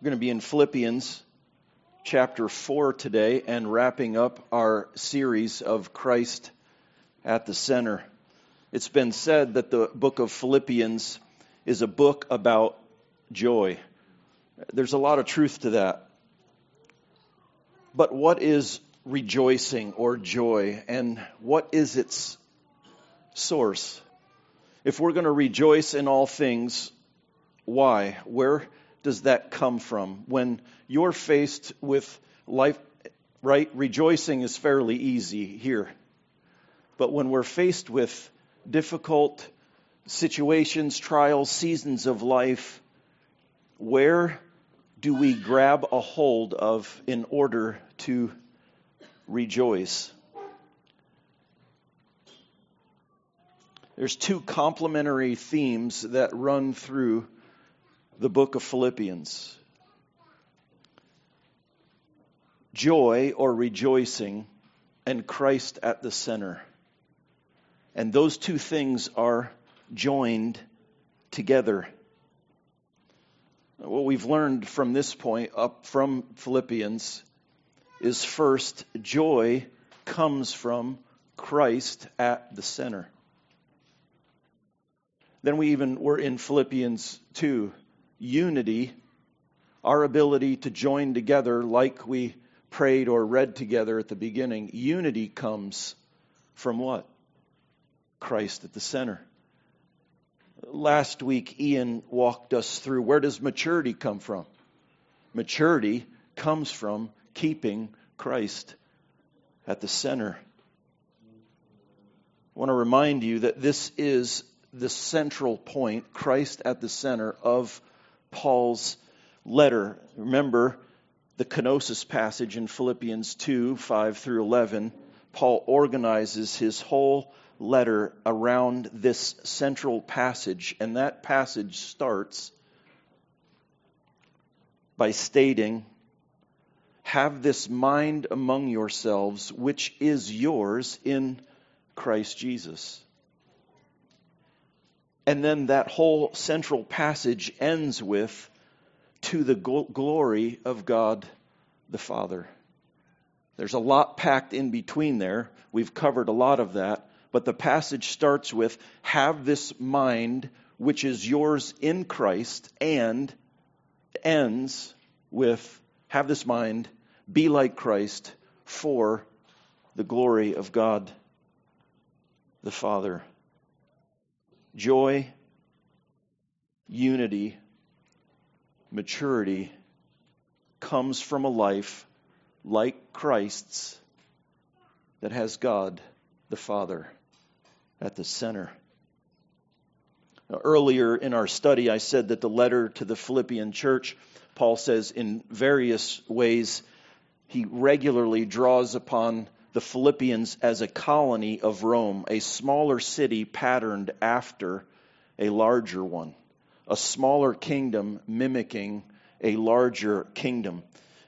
We're going to be in Philippians chapter 4 today and wrapping up our series of Christ at the center. It's been said that the book of Philippians is a book about joy. There's a lot of truth to that. But what is rejoicing or joy and what is its source? If we're going to rejoice in all things, why? Where does that come from? When you're faced with life, right? Rejoicing is fairly easy here. But when we're faced with difficult situations, trials, seasons of life, where do we grab a hold of in order to rejoice? There's two complementary themes that run through the book of Philippians. Joy or rejoicing and Christ at the center. And those two things are joined together. What we've learned from this point up from Philippians is first, joy comes from Christ at the center. Then we even were in Philippians 2 unity, our ability to join together like we prayed or read together at the beginning, unity comes from what? Christ at the center. Last week, Ian walked us through where does maturity come from? Maturity comes from keeping Christ at the center. I want to remind you that this is the central point, Christ at the center of Paul's letter. Remember the kenosis passage in Philippians 2 5 through 11. Paul organizes his whole letter around this central passage, and that passage starts by stating, Have this mind among yourselves, which is yours in Christ Jesus. And then that whole central passage ends with, to the glory of God the Father. There's a lot packed in between there. We've covered a lot of that. But the passage starts with, have this mind which is yours in Christ, and ends with, have this mind, be like Christ for the glory of God the Father joy, unity, maturity comes from a life like Christ's that has God the Father at the center. Now, earlier in our study, I said that the letter to the Philippian church, Paul says in various ways, he regularly draws upon the Philippians as a colony of Rome, a smaller city patterned after a larger one, a smaller kingdom mimicking a larger kingdom.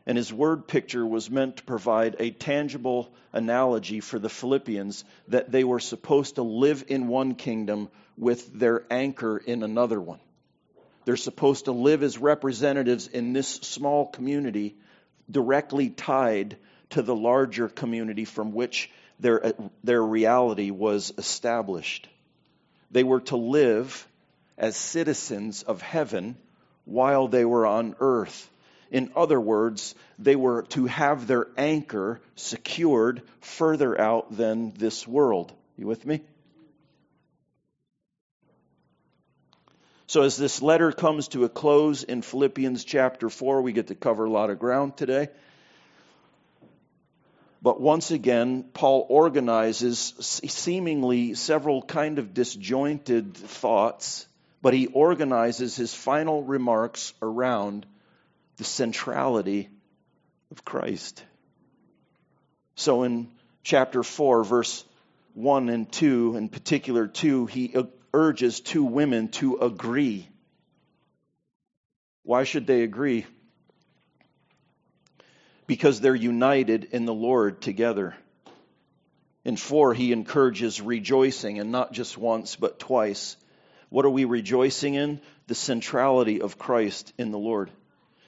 And his word picture was meant to provide a tangible analogy for the Philippians that they were supposed to live in one kingdom with their anchor in another one. They're supposed to live as representatives in this small community directly tied to the larger community from which their, their reality was established. They were to live as citizens of heaven while they were on earth. In other words, they were to have their anchor secured further out than this world. You with me? So, as this letter comes to a close in Philippians chapter 4, we get to cover a lot of ground today. But once again, Paul organizes seemingly several kind of disjointed thoughts, but he organizes his final remarks around the centrality of Christ. So in chapter 4, verse 1 and 2, in particular 2, he urges two women to agree. Why should they agree? Because they're united in the Lord together. In four, he encourages rejoicing, and not just once, but twice. What are we rejoicing in? The centrality of Christ in the Lord.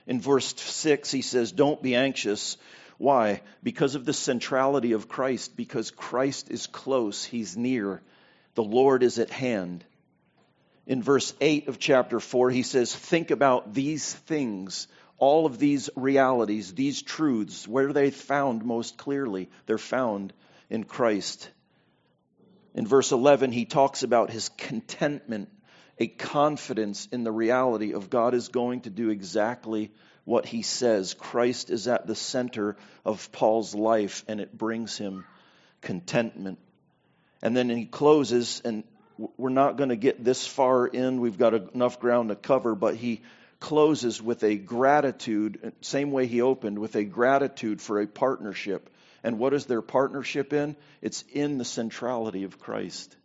In verse 6, he says, Don't be anxious. Why? Because of the centrality of Christ, because Christ is close, he's near, the Lord is at hand. In verse 8 of chapter 4, he says, Think about these things, all of these realities, these truths. Where are they found most clearly? They're found in Christ. In verse 11, he talks about his contentment, a confidence in the reality of God is going to do exactly what he says. Christ is at the center of Paul's life, and it brings him contentment. And then he closes, and we're not going to get this far in. We've got enough ground to cover, but he closes with a gratitude, same way he opened, with a gratitude for a partnership and what is their partnership in? It's in the centrality of Christ.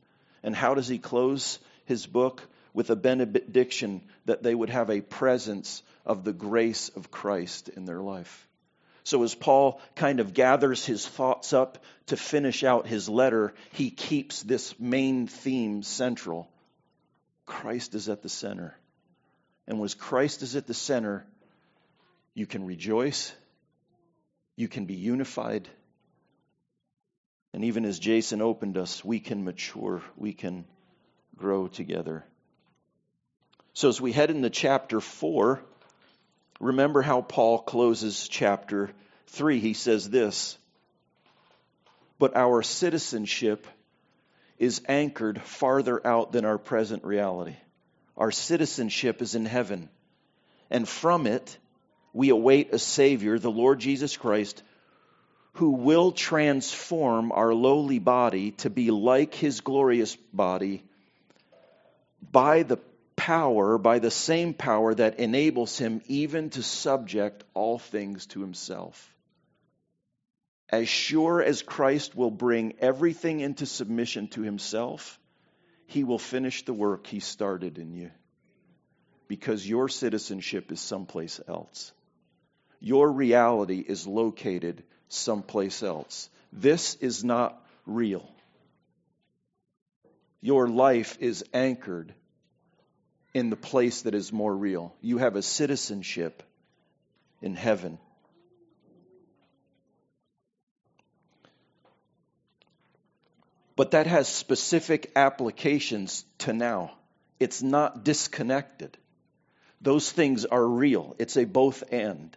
And how does he close his book? With a benediction that they would have a presence of the grace of Christ in their life. So, as Paul kind of gathers his thoughts up to finish out his letter, he keeps this main theme central Christ is at the center. And when Christ is at the center, you can rejoice, you can be unified, and even as Jason opened us, we can mature, we can grow together. So as we head into chapter 4, remember how Paul closes chapter 3. He says this But our citizenship is anchored farther out than our present reality. Our citizenship is in heaven. And from it, we await a Savior, the Lord Jesus Christ, who will transform our lowly body to be like his glorious body by the power, by the same power that enables him even to subject all things to himself. As sure as Christ will bring everything into submission to himself, he will finish the work he started in you. Because your citizenship is someplace else. Your reality is located someplace else. This is not real. Your life is anchored in the place that is more real. You have a citizenship in heaven. But that has specific applications to now. It's not disconnected. Those things are real. It's a both and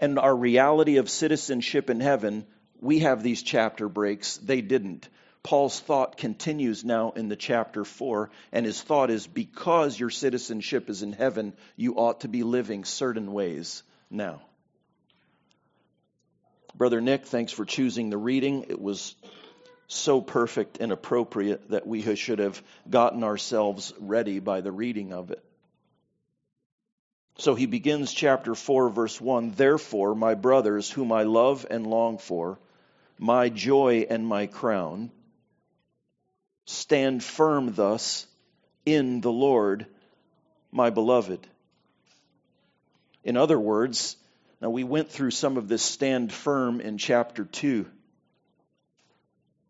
and our reality of citizenship in heaven, we have these chapter breaks. They didn't. Paul's thought continues now in the chapter 4, and his thought is because your citizenship is in heaven, you ought to be living certain ways now. Brother Nick, thanks for choosing the reading. It was so perfect and appropriate that we should have gotten ourselves ready by the reading of it. So he begins chapter 4, verse 1 Therefore, my brothers, whom I love and long for, my joy and my crown, stand firm thus in the Lord, my beloved. In other words, now we went through some of this stand firm in chapter 2.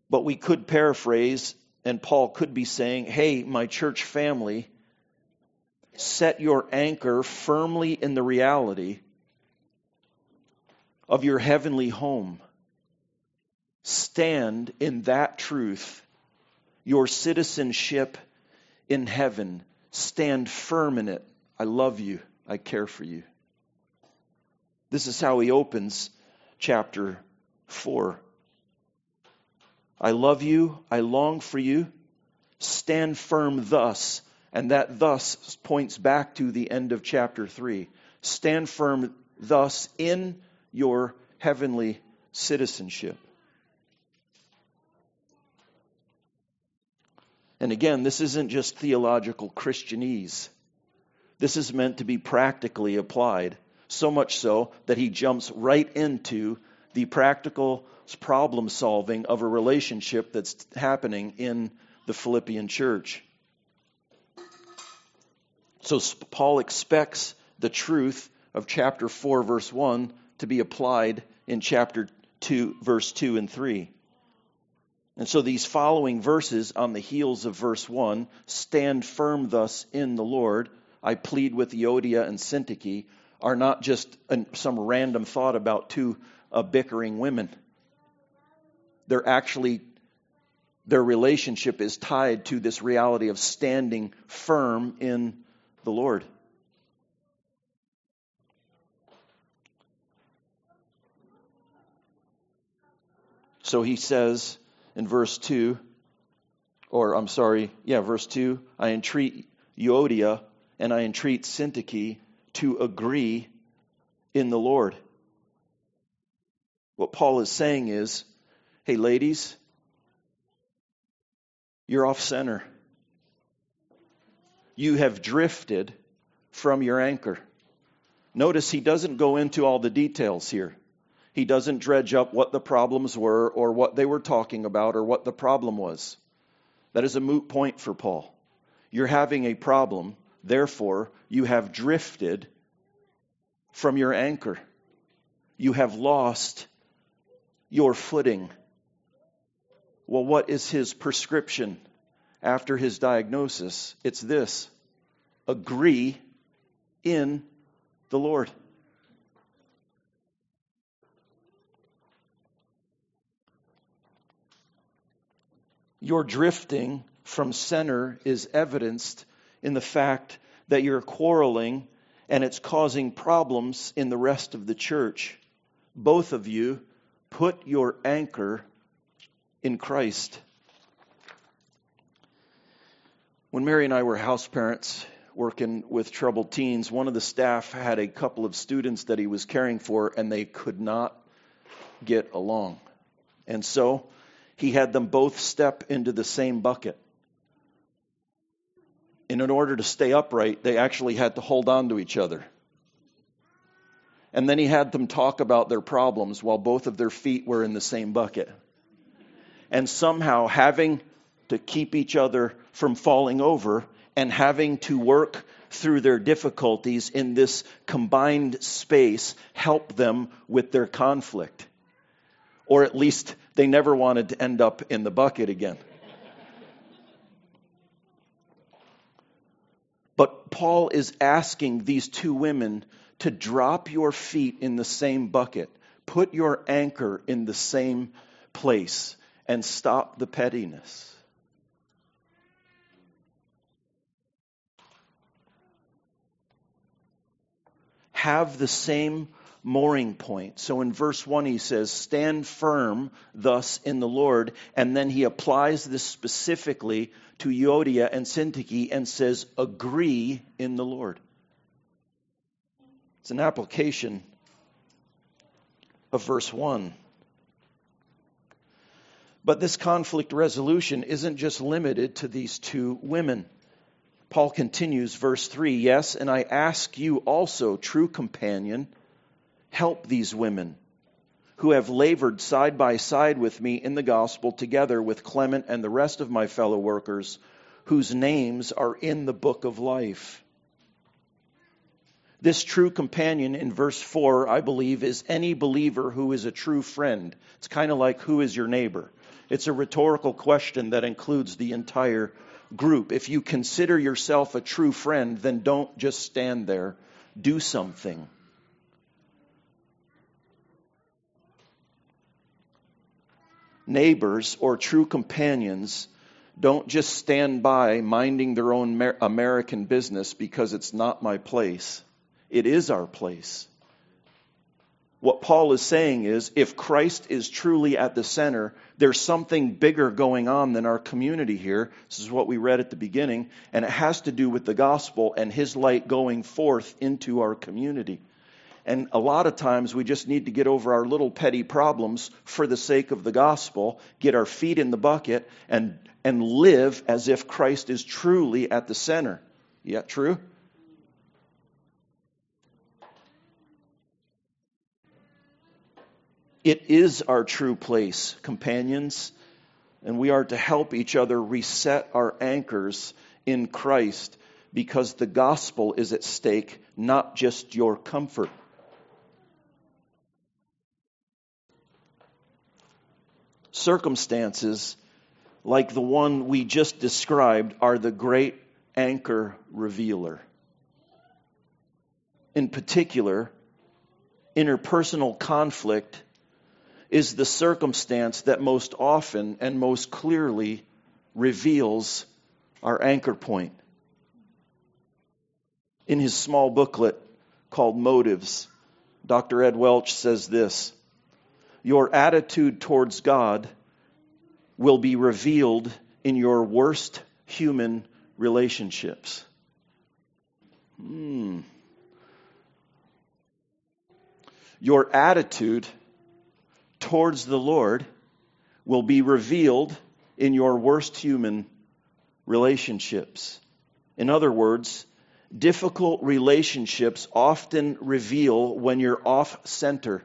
But we could paraphrase, and Paul could be saying, Hey, my church family, set your anchor firmly in the reality of your heavenly home. Stand in that truth, your citizenship in heaven. Stand firm in it. I love you. I care for you. This is how he opens chapter 4. I love you. I long for you. Stand firm thus and that thus points back to the end of chapter 3. Stand firm thus in your heavenly citizenship. And again, this isn't just theological Christianese. This is meant to be practically applied, so much so that he jumps right into the practical problem solving of a relationship that's happening in the Philippian church. So Paul expects the truth of chapter 4, verse 1 to be applied in chapter 2, verse 2 and 3. And so these following verses on the heels of verse 1 stand firm thus in the Lord. I plead with Euodia and Syntyche are not just an, some random thought about two uh, bickering women. They're actually, their relationship is tied to this reality of standing firm in the Lord. So he says in verse 2, or I'm sorry, yeah, verse 2 I entreat Euodia and I entreat Syntyche to agree in the Lord. What Paul is saying is hey, ladies, you're off center. You have drifted from your anchor. Notice he doesn't go into all the details here. He doesn't dredge up what the problems were or what they were talking about or what the problem was. That is a moot point for Paul. You're having a problem, therefore, you have drifted from your anchor. You have lost your footing. Well, what is his prescription after his diagnosis? It's this agree in the Lord. your drifting from center is evidenced in the fact that you're quarreling and it's causing problems in the rest of the church. Both of you put your anchor in Christ. When Mary and I were house parents working with troubled teens, one of the staff had a couple of students that he was caring for, and they could not get along. And so he had them both step into the same bucket. And in order to stay upright, they actually had to hold on to each other. And then he had them talk about their problems while both of their feet were in the same bucket. And somehow having to keep each other from falling over and having to work through their difficulties in this combined space help them with their conflict. Or at least they never wanted to end up in the bucket again. But Paul is asking these two women to drop your feet in the same bucket, put your anchor in the same place, and stop the pettiness. Have the same mooring point. So in verse 1, he says, Stand firm thus in the Lord. And then he applies this specifically to Euodia and Syntyche and says, Agree in the Lord. It's an application of verse 1. But this conflict resolution isn't just limited to these two women. Paul continues, verse 3 Yes, and I ask you also, true companion, help these women who have labored side by side with me in the gospel together with Clement and the rest of my fellow workers whose names are in the book of life. This true companion in verse 4, I believe, is any believer who is a true friend. It's kind of like who is your neighbor? It's a rhetorical question that includes the entire group. If you consider yourself a true friend, then don't just stand there. Do something. neighbors or true companions don't just stand by minding their own American business because it's not my place. It is our place. What Paul is saying is if Christ is truly at the center, there's something bigger going on than our community here. This is what we read at the beginning, and it has to do with the gospel and his light going forth into our community. And a lot of times we just need to get over our little petty problems for the sake of the gospel, get our feet in the bucket, and, and live as if Christ is truly at the center. Yeah, true? It is our true place, companions, and we are to help each other reset our anchors in Christ because the gospel is at stake, not just your comfort. circumstances like the one we just described are the great anchor revealer. in particular, interpersonal conflict, is the circumstance that most often and most clearly reveals our anchor point. In his small booklet called Motives, Dr. Ed Welch says this Your attitude towards God will be revealed in your worst human relationships. Hmm. Your attitude towards the Lord will be revealed in your worst human relationships. In other words, difficult relationships often reveal when you're off center,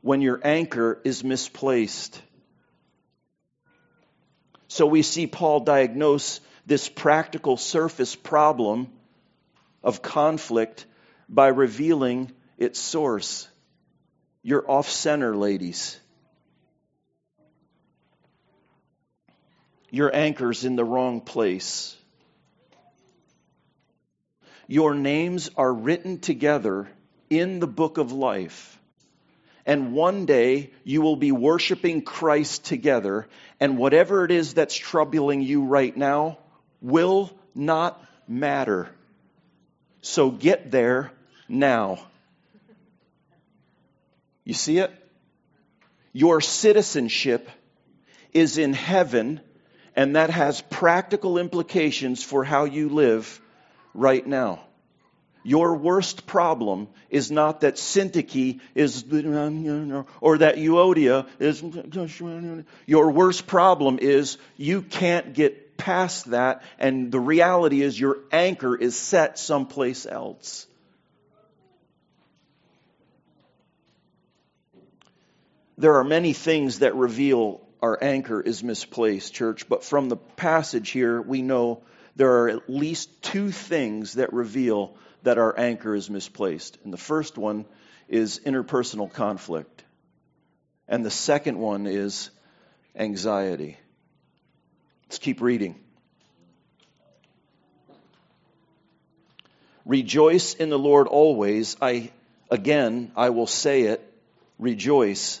when your anchor is misplaced. So we see Paul diagnose this practical surface problem of conflict by revealing its source. You're off center, ladies. Your anchor's in the wrong place. Your names are written together in the book of life. And one day you will be worshiping Christ together, and whatever it is that's troubling you right now will not matter. So get there now. You see it? Your citizenship is in heaven, and that has practical implications for how you live right now. Your worst problem is not that Syntyche is, or that Euodia is. Your worst problem is you can't get past that, and the reality is your anchor is set someplace else. There are many things that reveal our anchor is misplaced, church, but from the passage here, we know there are at least two things that reveal that our anchor is misplaced. And the first one is interpersonal conflict, and the second one is anxiety. Let's keep reading. Rejoice in the Lord always. I again I will say it, rejoice.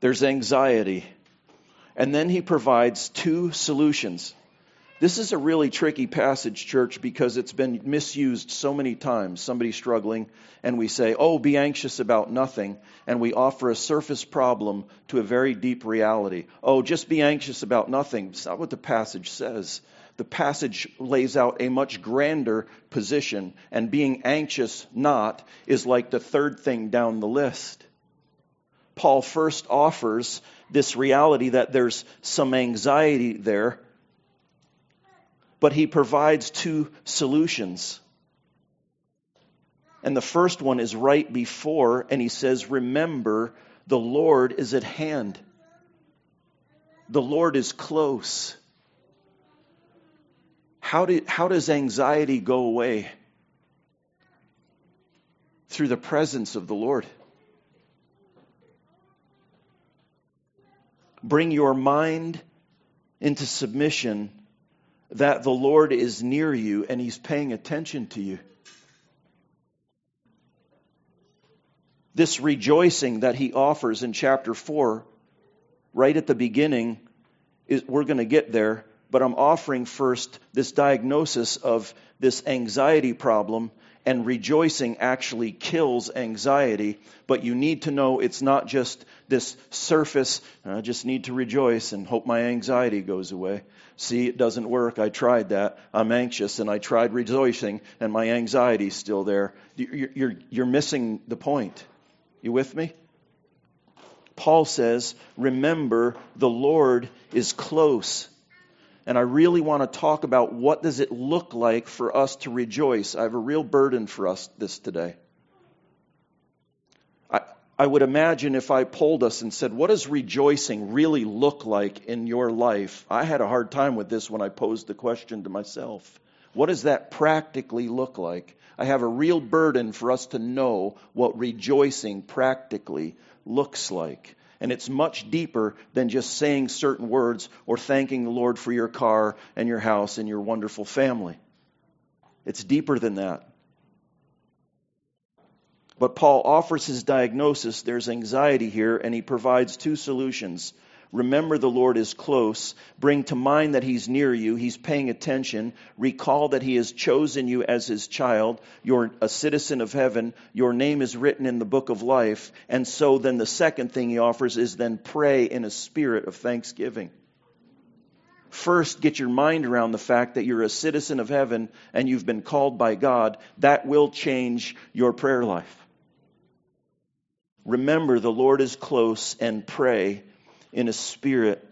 There's anxiety. And then he provides two solutions. This is a really tricky passage, church, because it's been misused so many times. Somebody struggling, and we say, Oh, be anxious about nothing. And we offer a surface problem to a very deep reality. Oh, just be anxious about nothing. It's not what the passage says. The passage lays out a much grander position, and being anxious not is like the third thing down the list. Paul first offers this reality that there's some anxiety there but he provides two solutions. And the first one is right before, and he says, Remember, the Lord is at hand. The Lord is close. How, do, how does anxiety go away? Through the presence of the Lord. Bring your mind into submission that the Lord is near you and he's paying attention to you. This rejoicing that he offers in chapter 4, right at the beginning, is, we're going to get there, but I'm offering first this diagnosis of this anxiety problem and rejoicing actually kills anxiety. But you need to know it's not just this surface, I just need to rejoice and hope my anxiety goes away. See, it doesn't work. I tried that. I'm anxious and I tried rejoicing and my anxiety's still there. You're, you're, you're missing the point. You with me? Paul says, Remember, the Lord is close. and I really want to talk about what does it look like for us to rejoice. I have a real burden for us this today. I, would imagine if I polled us and said, What does rejoicing really look like in your life? I had a hard time with this when I posed the question to myself. What does that practically look like? I have a real burden for us to know what rejoicing practically looks like. And it's much deeper than just saying certain words or thanking the Lord for your car and your house and your wonderful family. It's deeper than that. But Paul offers his diagnosis. There's anxiety here, and he provides two solutions Remember the Lord is close. Bring to mind that He's near you. He's paying attention. Recall that He has chosen you as His child. You're a citizen of heaven. Your name is written in the book of life. And so then the second thing He offers is then pray in a spirit of thanksgiving. First, get your mind around the fact that you're a citizen of heaven and you've been called by God. That will change your prayer life. Remember the Lord is close and pray in a spirit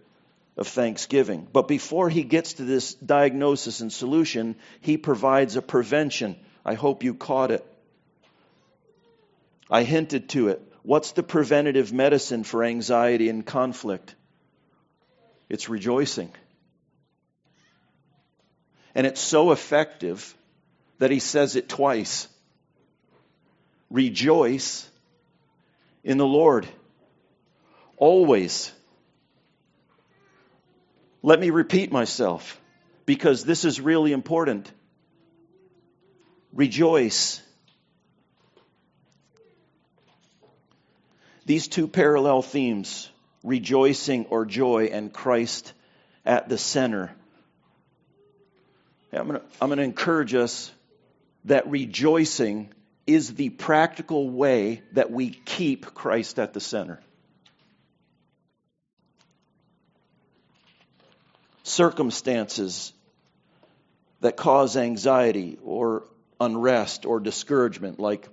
of thanksgiving. But before he gets to this diagnosis and solution, he provides a prevention. I hope you caught it. I hinted to it. What's the preventative medicine for anxiety and conflict? It's rejoicing. And it's so effective that he says it twice. Rejoice in the Lord. Always. Let me repeat myself because this is really important. Rejoice. These two parallel themes, rejoicing or joy, and Christ at the center. I'm going, to, encourage us that rejoicing is the practical way that we keep Christ at the center. circumstances that cause anxiety or unrest or discouragement, like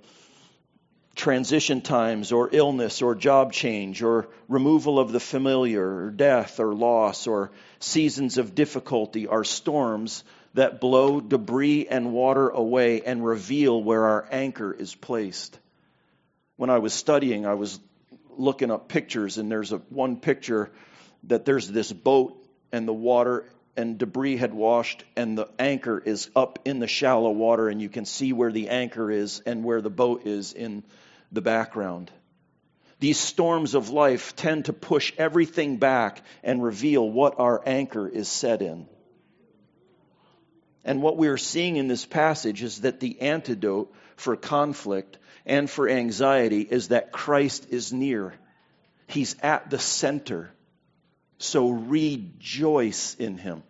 transition times or illness or job change or removal of the familiar or death or loss or seasons of difficulty are storms that blow debris and water away and reveal where our anchor is placed. When I was studying, I was looking up pictures, and there's a one picture that there's this boat and the water and debris had washed, and the anchor is up in the shallow water, and you can see where the anchor is and where the boat is in the background. These storms of life tend to push everything back and reveal what our anchor is set in. And what we are seeing in this passage is that the antidote for conflict and for anxiety is that Christ is near. He's at the center so rejoice in him.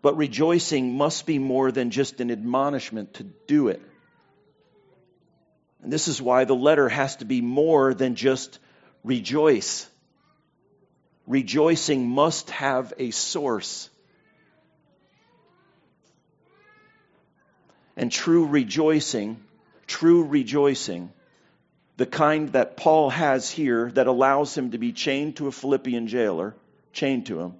But rejoicing must be more than just an admonishment to do it. And this is why the letter has to be more than just rejoice. Rejoicing must have a source. And true rejoicing, true rejoicing the kind that Paul has here that allows him to be chained to a Philippian jailer, chained to him,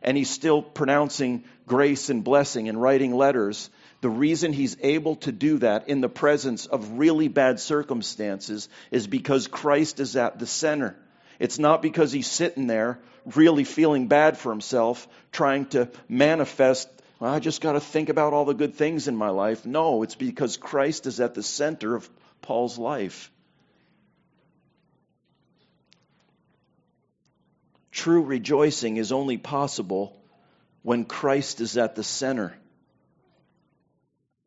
and he's still pronouncing grace and blessing and writing letters. The reason he's able to do that in the presence of really bad circumstances is because Christ is at the center. It's not because he's sitting there really feeling bad for himself, trying to manifest, well, I just got to think about all the good things in my life. No, it's because Christ is at the center of Paul's life. True rejoicing is only possible when Christ is at the center.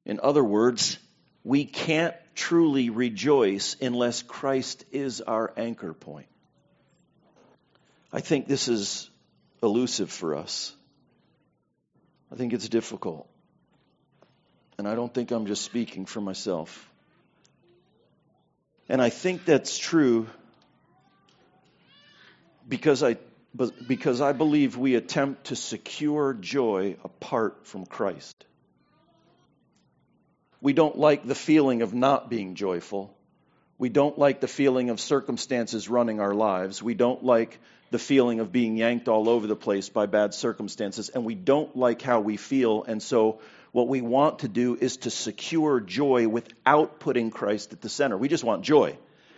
In other words, we can't truly rejoice unless Christ is our anchor point. I think this is elusive for us. I think it's difficult. And I don't think I'm just speaking for myself. And I think that's true because I because I believe we attempt to secure joy apart from Christ. We don't like the feeling of not being joyful. We don't like the feeling of circumstances running our lives. We don't like the feeling of being yanked all over the place by bad circumstances, and we don't like how we feel. And so, what we want to do is to secure joy without putting Christ at the center. We just want joy.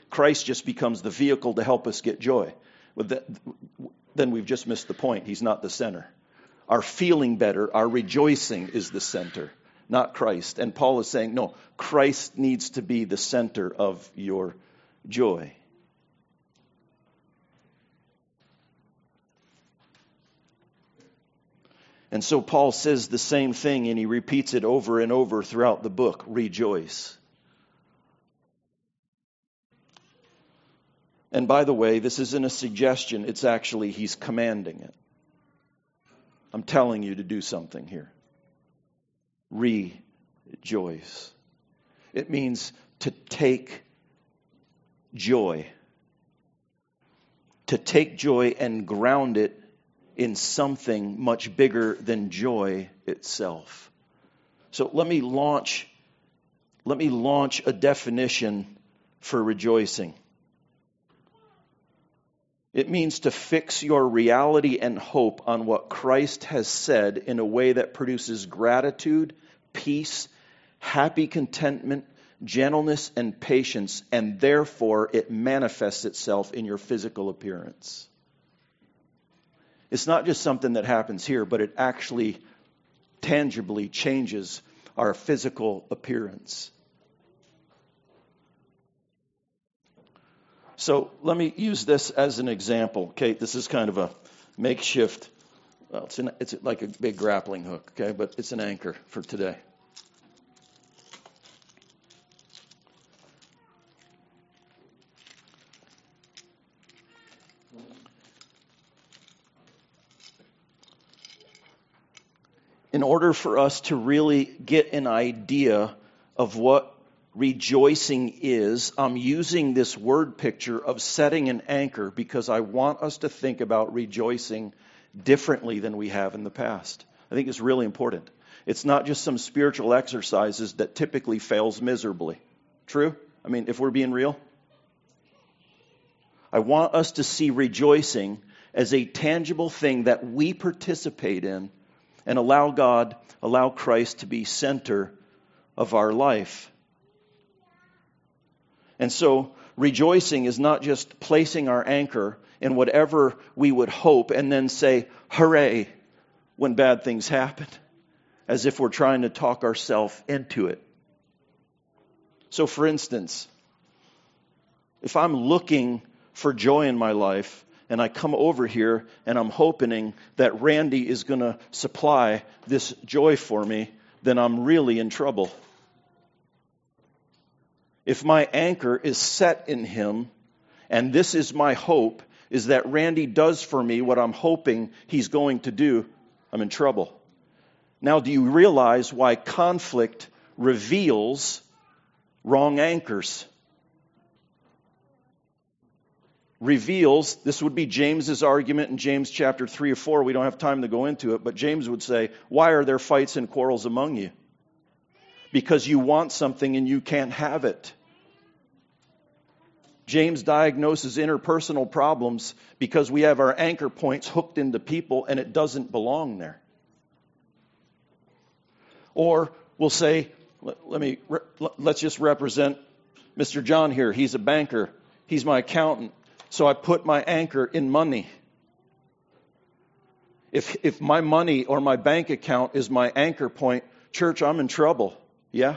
Christ just becomes the vehicle to help us get joy. Then we've just missed the point. He's not the center. Our feeling better, our rejoicing is the center, not Christ. And Paul is saying, no, Christ needs to be the center of your joy. And so Paul says the same thing and he repeats it over and over throughout the book rejoice. And by the way, this isn't a suggestion, it's actually, he's commanding it. I'm telling you to do something here. Rejoice. It means to take joy. To take joy and ground it in something much bigger than joy itself. So let me launch let me launch a definition for rejoicing. It means to fix your reality and hope on what Christ has said in a way that produces gratitude, peace, happy contentment, gentleness, and patience, and therefore it manifests itself in your physical appearance. It's not just something that happens here, but it actually tangibly changes our physical appearance. So let me use this as an example. Okay, this is kind of a makeshift. Well, it's, an, it's like a big grappling hook. Okay, but it's an anchor for today. In order for us to really get an idea of what rejoicing is, I'm using this word picture of setting an anchor because I want us to think about rejoicing differently than we have in the past. I think it's really important. It's not just some spiritual exercises that typically fails miserably. True? I mean, if we're being real. I want us to see rejoicing as a tangible thing that we participate in and allow God, allow Christ to be center of our life. And so, rejoicing is not just placing our anchor in whatever we would hope and then say, hooray, when bad things happen, as if we're trying to talk ourselves into it. So, for instance, if I'm looking for joy in my life, and I come over here and I'm hoping that Randy is going to supply this joy for me, then I'm really in trouble. If my anchor is set in him, and this is my hope, is that Randy does for me what I'm hoping he's going to do, I'm in trouble. Now, do you realize why conflict reveals wrong anchors? Reveals this would be James's argument in James chapter 3 or 4. We don't have time to go into it, but James would say, Why are there fights and quarrels among you? Because you want something and you can't have it. James diagnoses interpersonal problems because we have our anchor points hooked into people and it doesn't belong there. Or we'll say, let me let's just represent Mr. John here. He's a banker. He's my accountant. So I put my anchor in money. If, if my money or my bank account is my anchor point, church, I'm in trouble. Yeah?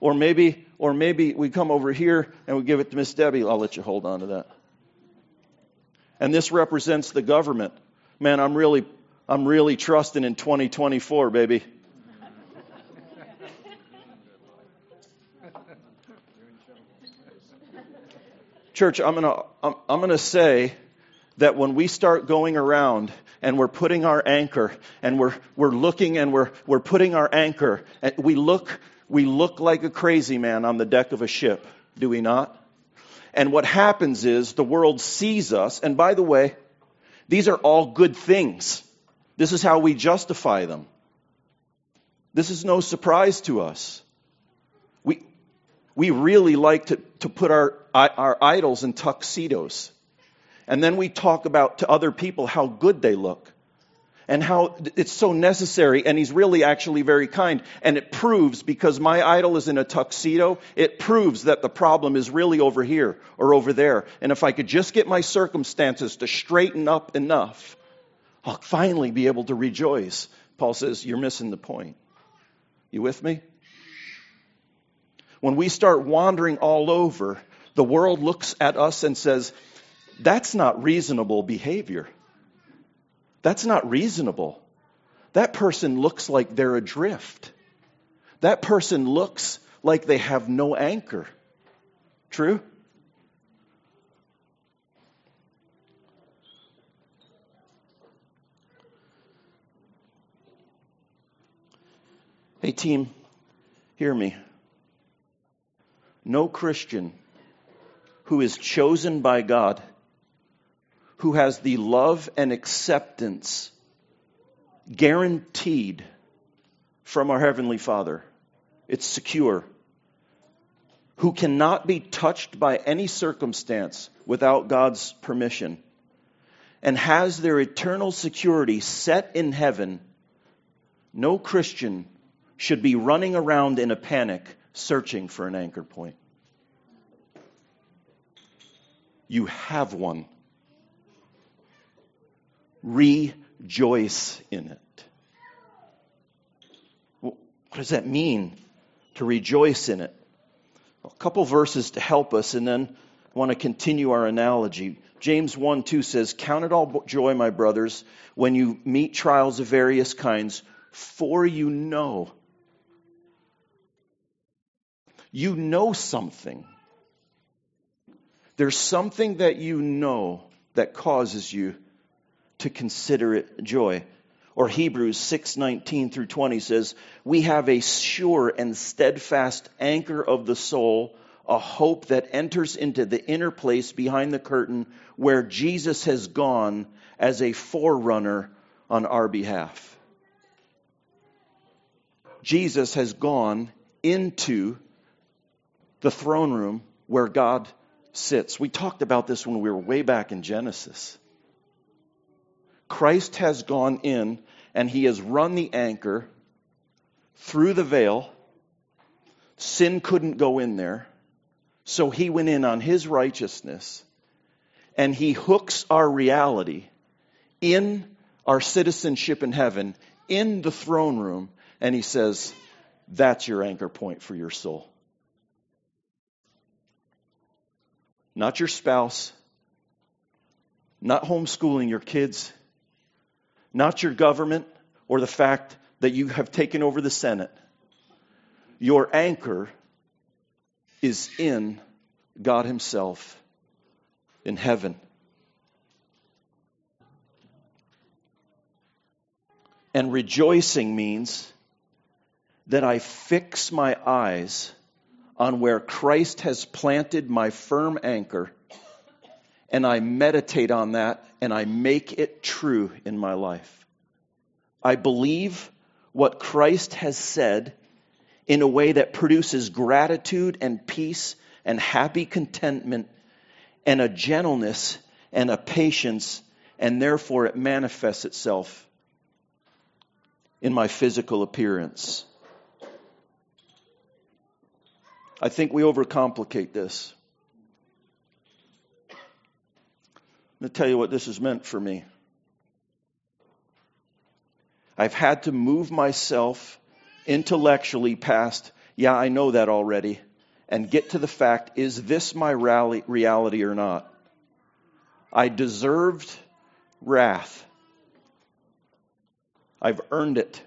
Or maybe, or maybe we come over here and we give it to Miss Debbie. I'll let you hold on to that. And this represents the government. Man, I'm really, I'm really trusting in 2024, baby. Church, I'm going to I'm, going to say that when we start going around and we're putting our anchor and we're, we're looking and we're, we're putting our anchor and we look, we look like a crazy man on the deck of a ship, do we not? And what happens is the world sees us, and by the way, these are all good things. This is how we justify them. This is no surprise to us. We, we really like to, to put our, our idols in tuxedos. And then we talk about to other people how good they look and how it's so necessary. And he's really actually very kind. And it proves, because my idol is in a tuxedo, it proves that the problem is really over here or over there. And if I could just get my circumstances to straighten up enough, I'll finally be able to rejoice. Paul says, You're missing the point. You with me? When we start wandering all over, the world looks at us and says, That's not reasonable behavior. That's not reasonable. That person looks like they're adrift. That person looks like they have no anchor. True? Hey, team, hear me. No Christian who is chosen by God who has the love and acceptance guaranteed from our Heavenly Father. It's secure. Who cannot be touched by any circumstance without God's permission and has their eternal security set in heaven, no Christian should be running around in a panic searching for an anchor point. You have one rejoice in it. what does that mean to rejoice in it? A couple verses to help us, and then I want to continue our analogy. James 1 2 says, Count it all joy, my brothers, when you meet trials of various kinds, for you know. You know something. There's something that you know that causes you to consider it joy. Or Hebrews 6:19 through 20 says, "We have a sure and steadfast anchor of the soul, a hope that enters into the inner place behind the curtain where Jesus has gone as a forerunner on our behalf." Jesus has gone into the throne room where God sits. We talked about this when we were way back in Genesis. Christ has gone in and he has run the anchor through the veil. Sin couldn't go in there. So he went in on his righteousness and he hooks our reality in our citizenship in heaven, in the throne room, and he says, That's your anchor point for your soul. Not your spouse, not homeschooling your kids, not your government or the fact that you have taken over the Senate. Your anchor is in God Himself in heaven. And rejoicing means that I fix my eyes on where Christ has planted my firm anchor and I meditate on that and I make it true in my life. I believe what Christ has said in a way that produces gratitude and peace and happy contentment and a gentleness and a patience, and therefore it manifests itself in my physical appearance. I think we overcomplicate this. Going to tell you what this has meant for me. I've had to move myself intellectually past, yeah, I know that already, and get to the fact is this my reality or not? I deserved wrath. I've earned it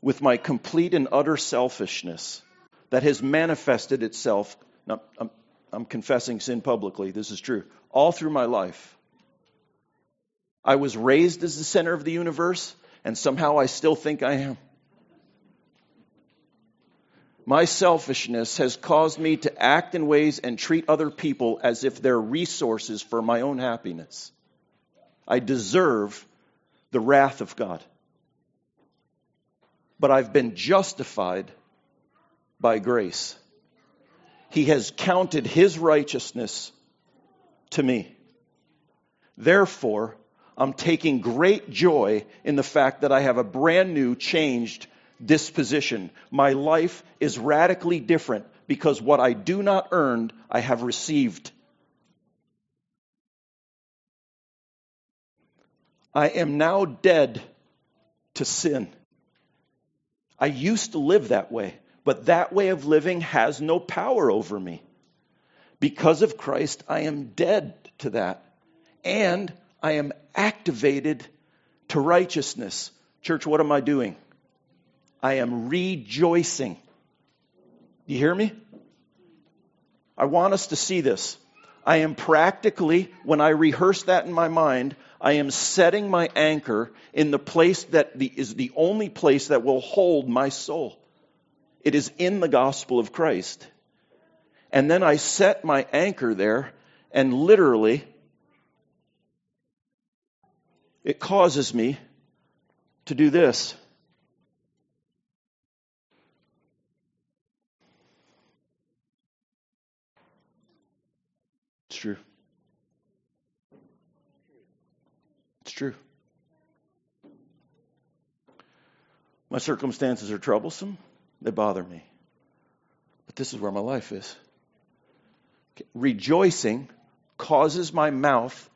with my complete and utter selfishness that has manifested itself. Now, I'm, I'm confessing sin publicly, this is true all through my life. I was raised as the center of the universe, and somehow I still think I am. My selfishness has caused me to act in ways and treat other people as if they're resources for my own happiness. I deserve the wrath of God. But I've been justified by grace. He has counted his righteousness to me. Therefore, I'm taking great joy in the fact that I have a brand new, changed disposition. My life is radically different because what I do not earn, I have received. I am now dead to sin. I used to live that way, but that way of living has no power over me. Because of Christ, I am dead to that. And I am activated to righteousness. Church, what am I doing? I am rejoicing. You hear me? I want us to see this. I am practically, when I rehearse that in my mind, I am setting my anchor in the place that the, is the only place that will hold my soul. It is in the gospel of Christ. And then I set my anchor there, and literally, it causes me to do this. It's true. It's true. My circumstances are troublesome, they bother me. But this is where my life is. Rejoicing causes my mouth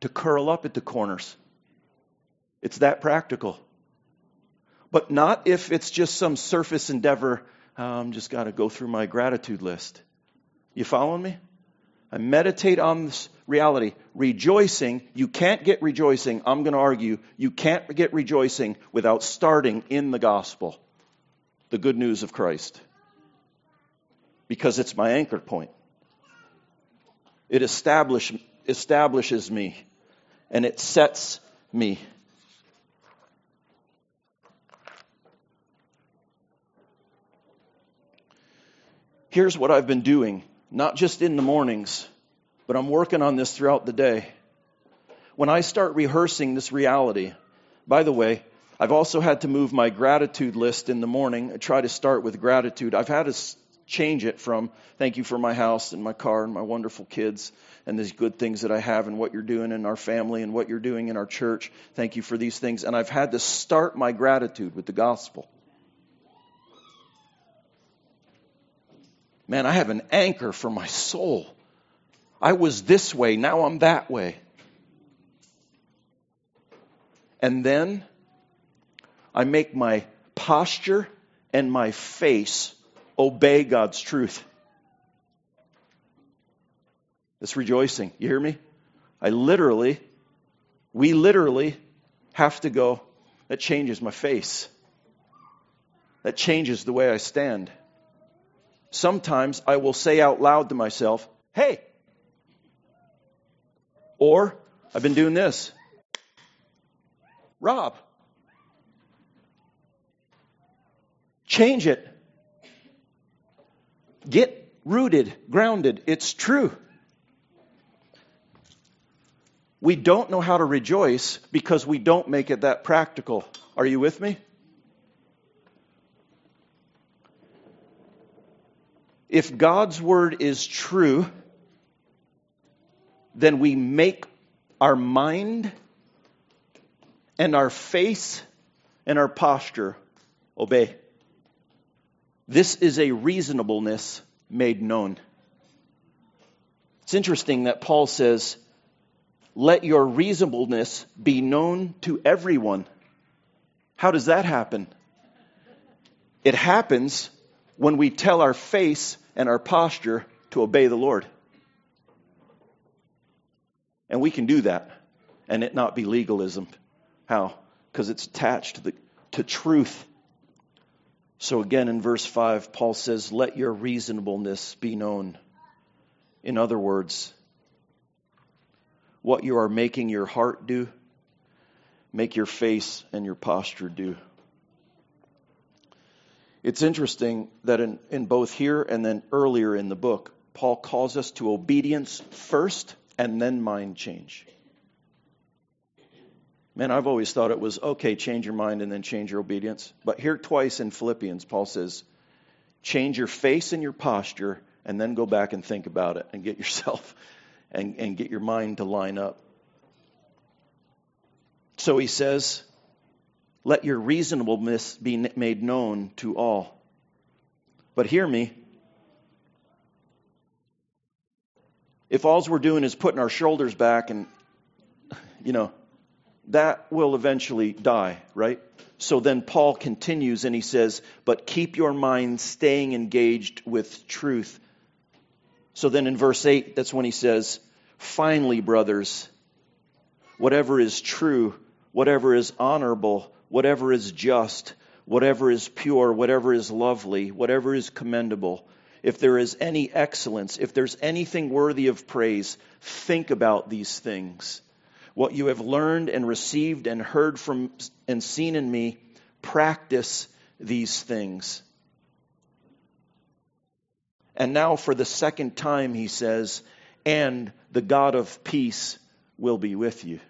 to curl up at the corners. It's that practical. But not if it's just some surface endeavor. I'm um, just got to go through my gratitude list. You following me? I meditate on this reality. Rejoicing, you can't get rejoicing, I'm going to argue, you can't get rejoicing without starting in the gospel, the good news of Christ. Because it's my anchor point. It establish, establishes me and it sets me. Here's what I've been doing not just in the mornings, but I'm working on this throughout the day. When I start rehearsing this reality, by the way, I've also had to move my gratitude list in the morning. I try to start with gratitude. I've had to change it from thank you for my house and my car and my wonderful kids and these good things that I have and what you're doing in our family and what you're doing in our church. Thank you for these things. And I've had to start my gratitude with the gospel. Man, I have an anchor for my soul. I was this way, now I'm that way. And then I make my posture and my face obey God's truth. It's rejoicing. You hear me? I literally, we literally have to go, that changes my face. That changes the way I stand sometimes I will say out loud to myself, hey. Or I've been doing this. Rob. Change it. Get rooted, grounded. It's true. We don't know how to rejoice because we don't make it that practical. Are you with me? If God's word is true, then we make our mind and our face and our posture obey. This is a reasonableness made known. It's interesting that Paul says, Let your reasonableness be known to everyone. How does that happen? It happens when we tell our face and our posture to obey the Lord. And we can do that and it not be legalism. How? Because it's attached to, the, to truth. So again in verse 5, Paul says, Let your reasonableness be known. In other words, what you are making your heart do, make your face and your posture do. It's interesting that in, in both here and then earlier in the book, Paul calls us to obedience first and then mind change. Man, I've always thought it was okay, change your mind and then change your obedience. But here, twice in Philippians, Paul says, change your face and your posture and then go back and think about it and get yourself and, and get your mind to line up. So he says, Let your reasonableness be made known to all. But hear me. If all we're doing is putting our shoulders back and, you know, that will eventually die, right? So then Paul continues and he says, But keep your mind staying engaged with truth. So then in verse 8, that's when he says, Finally, brothers, whatever is true, whatever is honorable, whatever is just, whatever is pure, whatever is lovely, whatever is commendable, if there is any excellence, if there's anything worthy of praise, think about these things what you have learned and received and heard from and seen in me, practice these things. And now, for the second time, he says, and the God of peace will be with you.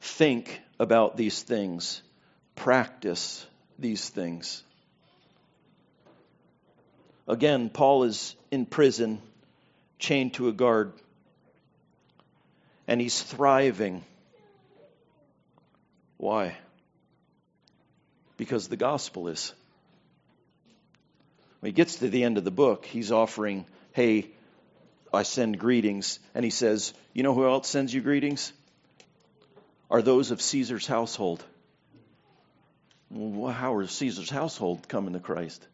Think about these things, practice these things. Again, Paul is in prison, chained to a guard and he's thriving. Why? Because the gospel is. When he gets to the end of the book, he's offering, Hey, I send greetings. And he says, You know who else sends you greetings? Are those of Caesar's household. Well, how are Caesar's household coming to Christ?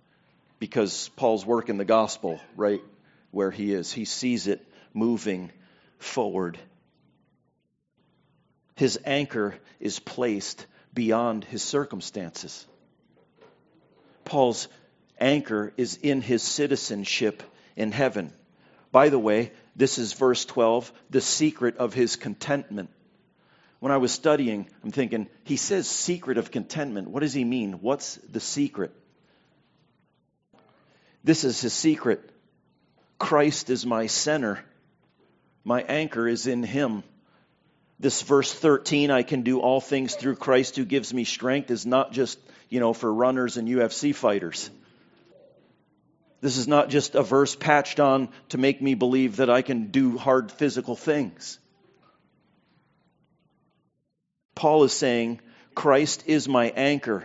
Because Paul's working the gospel right where he is. He sees it moving forward his anchor is placed beyond his circumstances. Paul's anchor is in his citizenship in heaven. By the way, this is verse 12, the secret of his contentment. When I was studying, I'm thinking, he says secret of contentment. What does he mean? What's the secret? This is his secret. Christ is my center. My anchor is in him. This verse 13, I can do all things through Christ who gives me strength, is not just, you know, for runners and UFC fighters. This is not just a verse patched on to make me believe that I can do hard physical things. Paul is saying, Christ is my anchor.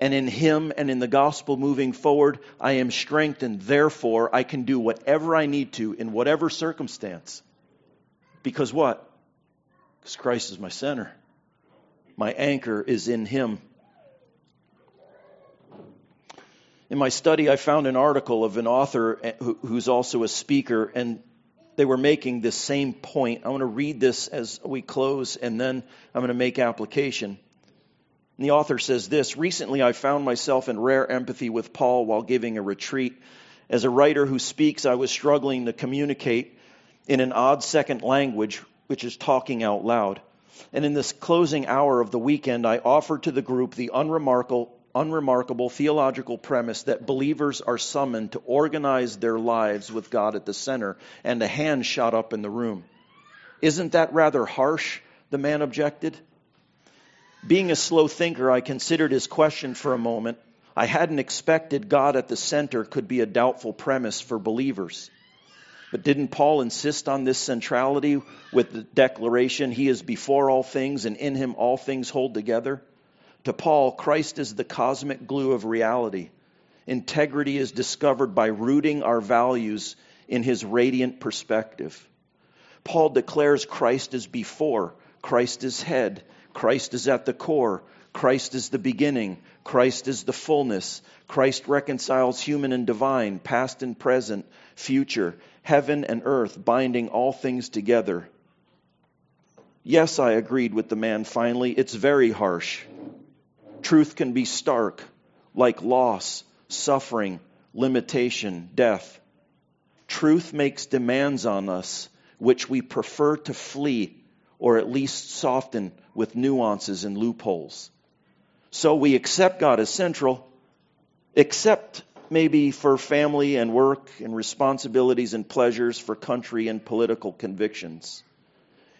And in him and in the gospel moving forward, I am strengthened. Therefore, I can do whatever I need to in whatever circumstance. Because what? Because Christ is my center. My anchor is in Him. In my study, I found an article of an author eh, who's also a speaker, and they were making this same point. I want to read this as we close, and then I'm going to make application. And the author says this Recently, I found myself in rare empathy with Paul while giving a retreat. As a writer who speaks, I was struggling to communicate in an odd second language which is talking out loud. And in this closing hour of the weekend, I offered to the group the unremarkable, unremarkable theological premise that believers are summoned to organize their lives with God at the center, and a hand shot up in the room. Isn't that rather harsh? The man objected. Being a slow thinker, I considered his question for a moment. I hadn't expected God at the center could be a doubtful premise for believers. But didn't Paul insist on this centrality with the declaration, He is before all things and in Him all things hold together? To Paul, Christ is the cosmic glue of reality. Integrity is discovered by rooting our values in His radiant perspective. Paul declares Christ is before, Christ is head, Christ is at the core, Christ is the beginning, Christ is the fullness. Christ reconciles human and divine, past and present, future, heaven and earth, binding all things together. Yes, I agreed with the man finally. It's very harsh. Truth can be stark, like loss, suffering, limitation, death. Truth makes demands on us which we prefer to flee or at least soften with nuances and loopholes. So we accept God as central, except maybe for family and work and responsibilities and pleasures, for country and political convictions.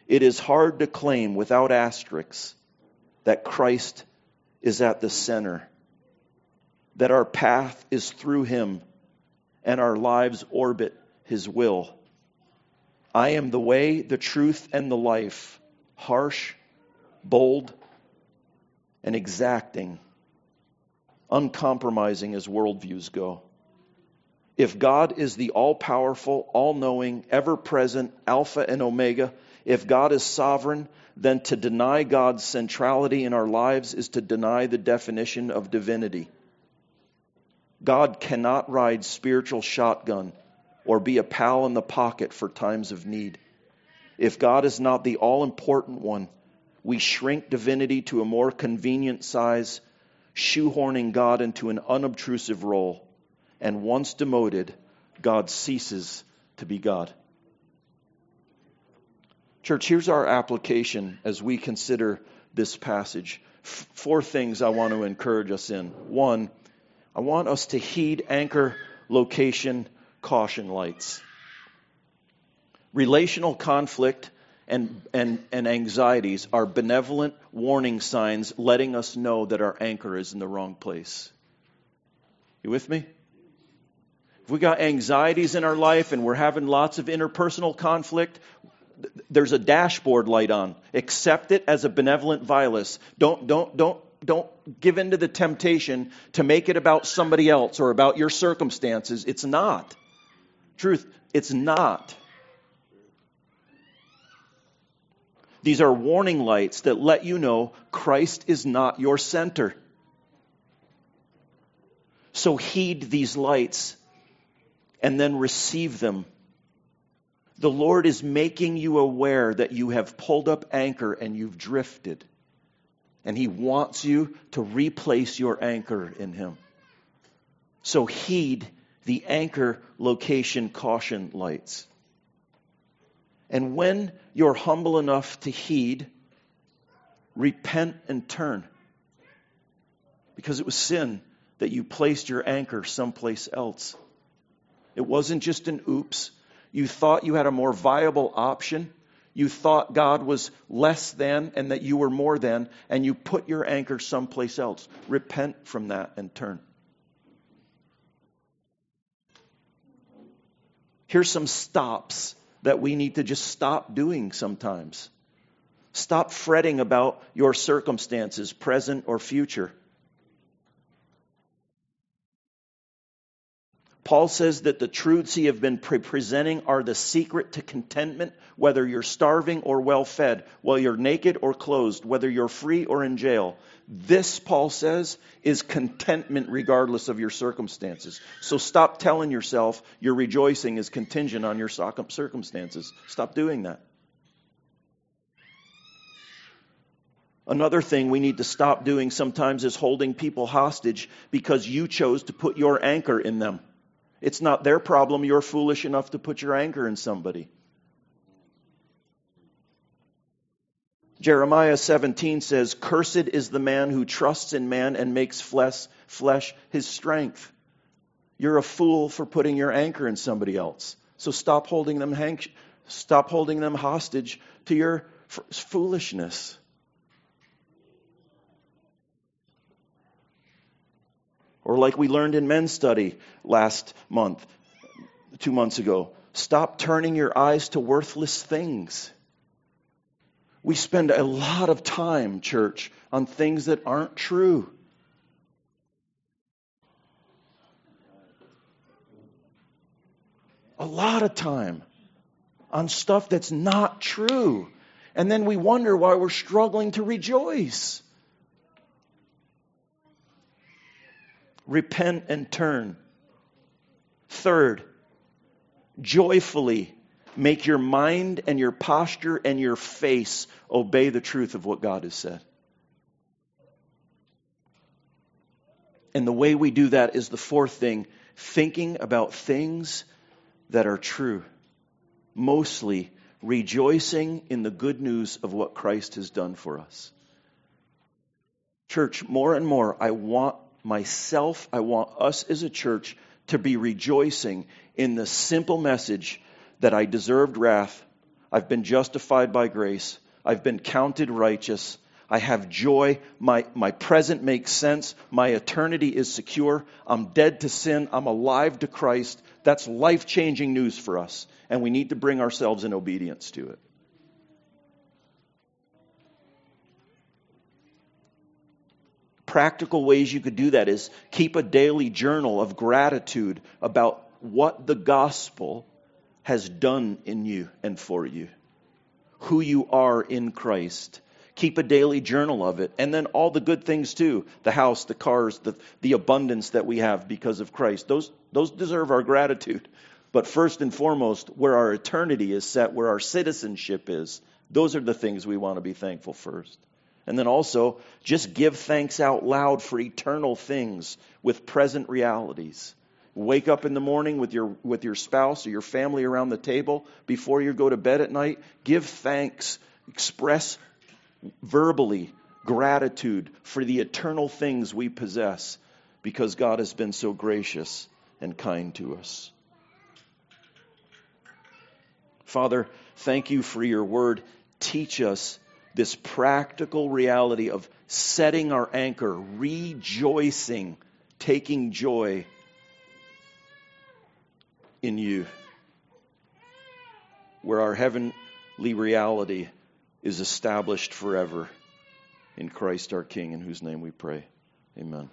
It is hard to claim without asterisks that Christ is at the center, that our path is through Him, and our lives orbit His will. I am the way, the truth, and the life. Harsh, bold, and exacting, uncompromising as worldviews go. If God is the all powerful, all knowing, ever present Alpha and Omega, if God is sovereign, then to deny God's centrality in our lives is to deny the definition of divinity. God cannot ride spiritual shotgun or be a pal in the pocket for times of need. If God is not the all important one, we shrink divinity to a more convenient size, shoehorning God into an unobtrusive role. And once demoted, God ceases to be God. Church, here's our application as we consider this passage. F- four things I want to encourage us in. One, I want us to heed anchor location caution lights. Relational conflict and, and, and anxieties are benevolent warning signs letting us know that our anchor is in the wrong place. You with me? If we got anxieties in our life and we're having lots of interpersonal conflict, there's a dashboard light on. Accept it as a benevolent violence. Don't, don't, don't, don't give in to the temptation to make it about somebody else or about your circumstances. It's not. Truth, it's not. These are warning lights that let you know Christ is not your center. So heed these lights and then receive them the Lord is making you aware that you have pulled up anchor and you've drifted. And He wants you to replace your anchor in Him. So heed the anchor location caution lights. And when you're humble enough to heed, repent and turn. Because it was sin that you placed your anchor someplace else. It wasn't just an oops, you thought you had a more viable option. You thought God was less than and that you were more than, and you put your anchor someplace else. Repent from that and turn. Here's some stops that we need to just stop doing sometimes. Stop fretting about your circumstances, present or future. Paul says that the truths he have been pre- presenting are the secret to contentment, whether you're starving or well fed, whether you're naked or clothed, whether you're free or in jail. This, Paul says, is contentment regardless of your circumstances. So stop telling yourself your rejoicing is contingent on your circumstances. Stop doing that. Another thing we need to stop doing sometimes is holding people hostage because you chose to put your anchor in them. It's not their problem. You're foolish enough to put your anger in somebody. Jeremiah 17 says, Cursed is the man who trusts in man and makes flesh, flesh his strength. You're a fool for putting your anchor in somebody else. So stop holding them, stop holding them hostage to your f- foolishness. Or, like we learned in men's study last month, two months ago, stop turning your eyes to worthless things. We spend a lot of time, church, on things that aren't true. A lot of time on stuff that's not true. And then we wonder why we're struggling to rejoice. repent and turn. Third, joyfully make your mind and your posture and your face obey the truth of what God has said. And the way we do that is the fourth thing thinking about things that are true. Mostly rejoicing in the good news of what Christ has done for us. Church, more and more, I want myself, I want us as a church to be rejoicing in the simple message that I deserved wrath, I've been justified by grace, I've been counted righteous, I have joy, my, my present makes sense, my eternity is secure, I'm dead to sin, I'm alive to Christ. That's life changing news for us, and we need to bring ourselves in obedience to it. practical ways you could do that is keep a daily journal of gratitude about what the gospel has done in you and for you, who you are in Christ. Keep a daily journal of it. And then all the good things too the house, the cars, the, the abundance that we have because of Christ. Those, those deserve our gratitude. But first and foremost, where our eternity is set, where our citizenship is, those are the things we want to be thankful first. And then also, just give thanks out loud for eternal things with present realities. Wake up in the morning with your, with your spouse or your family around the table before you go to bed at night. Give thanks. Express verbally gratitude for the eternal things we possess because God has been so gracious and kind to us. Father, thank you for your word. Teach us this practical reality of setting our anchor, rejoicing, taking joy in you, where our heavenly reality is established forever in Christ our King, in whose name we pray. Amen.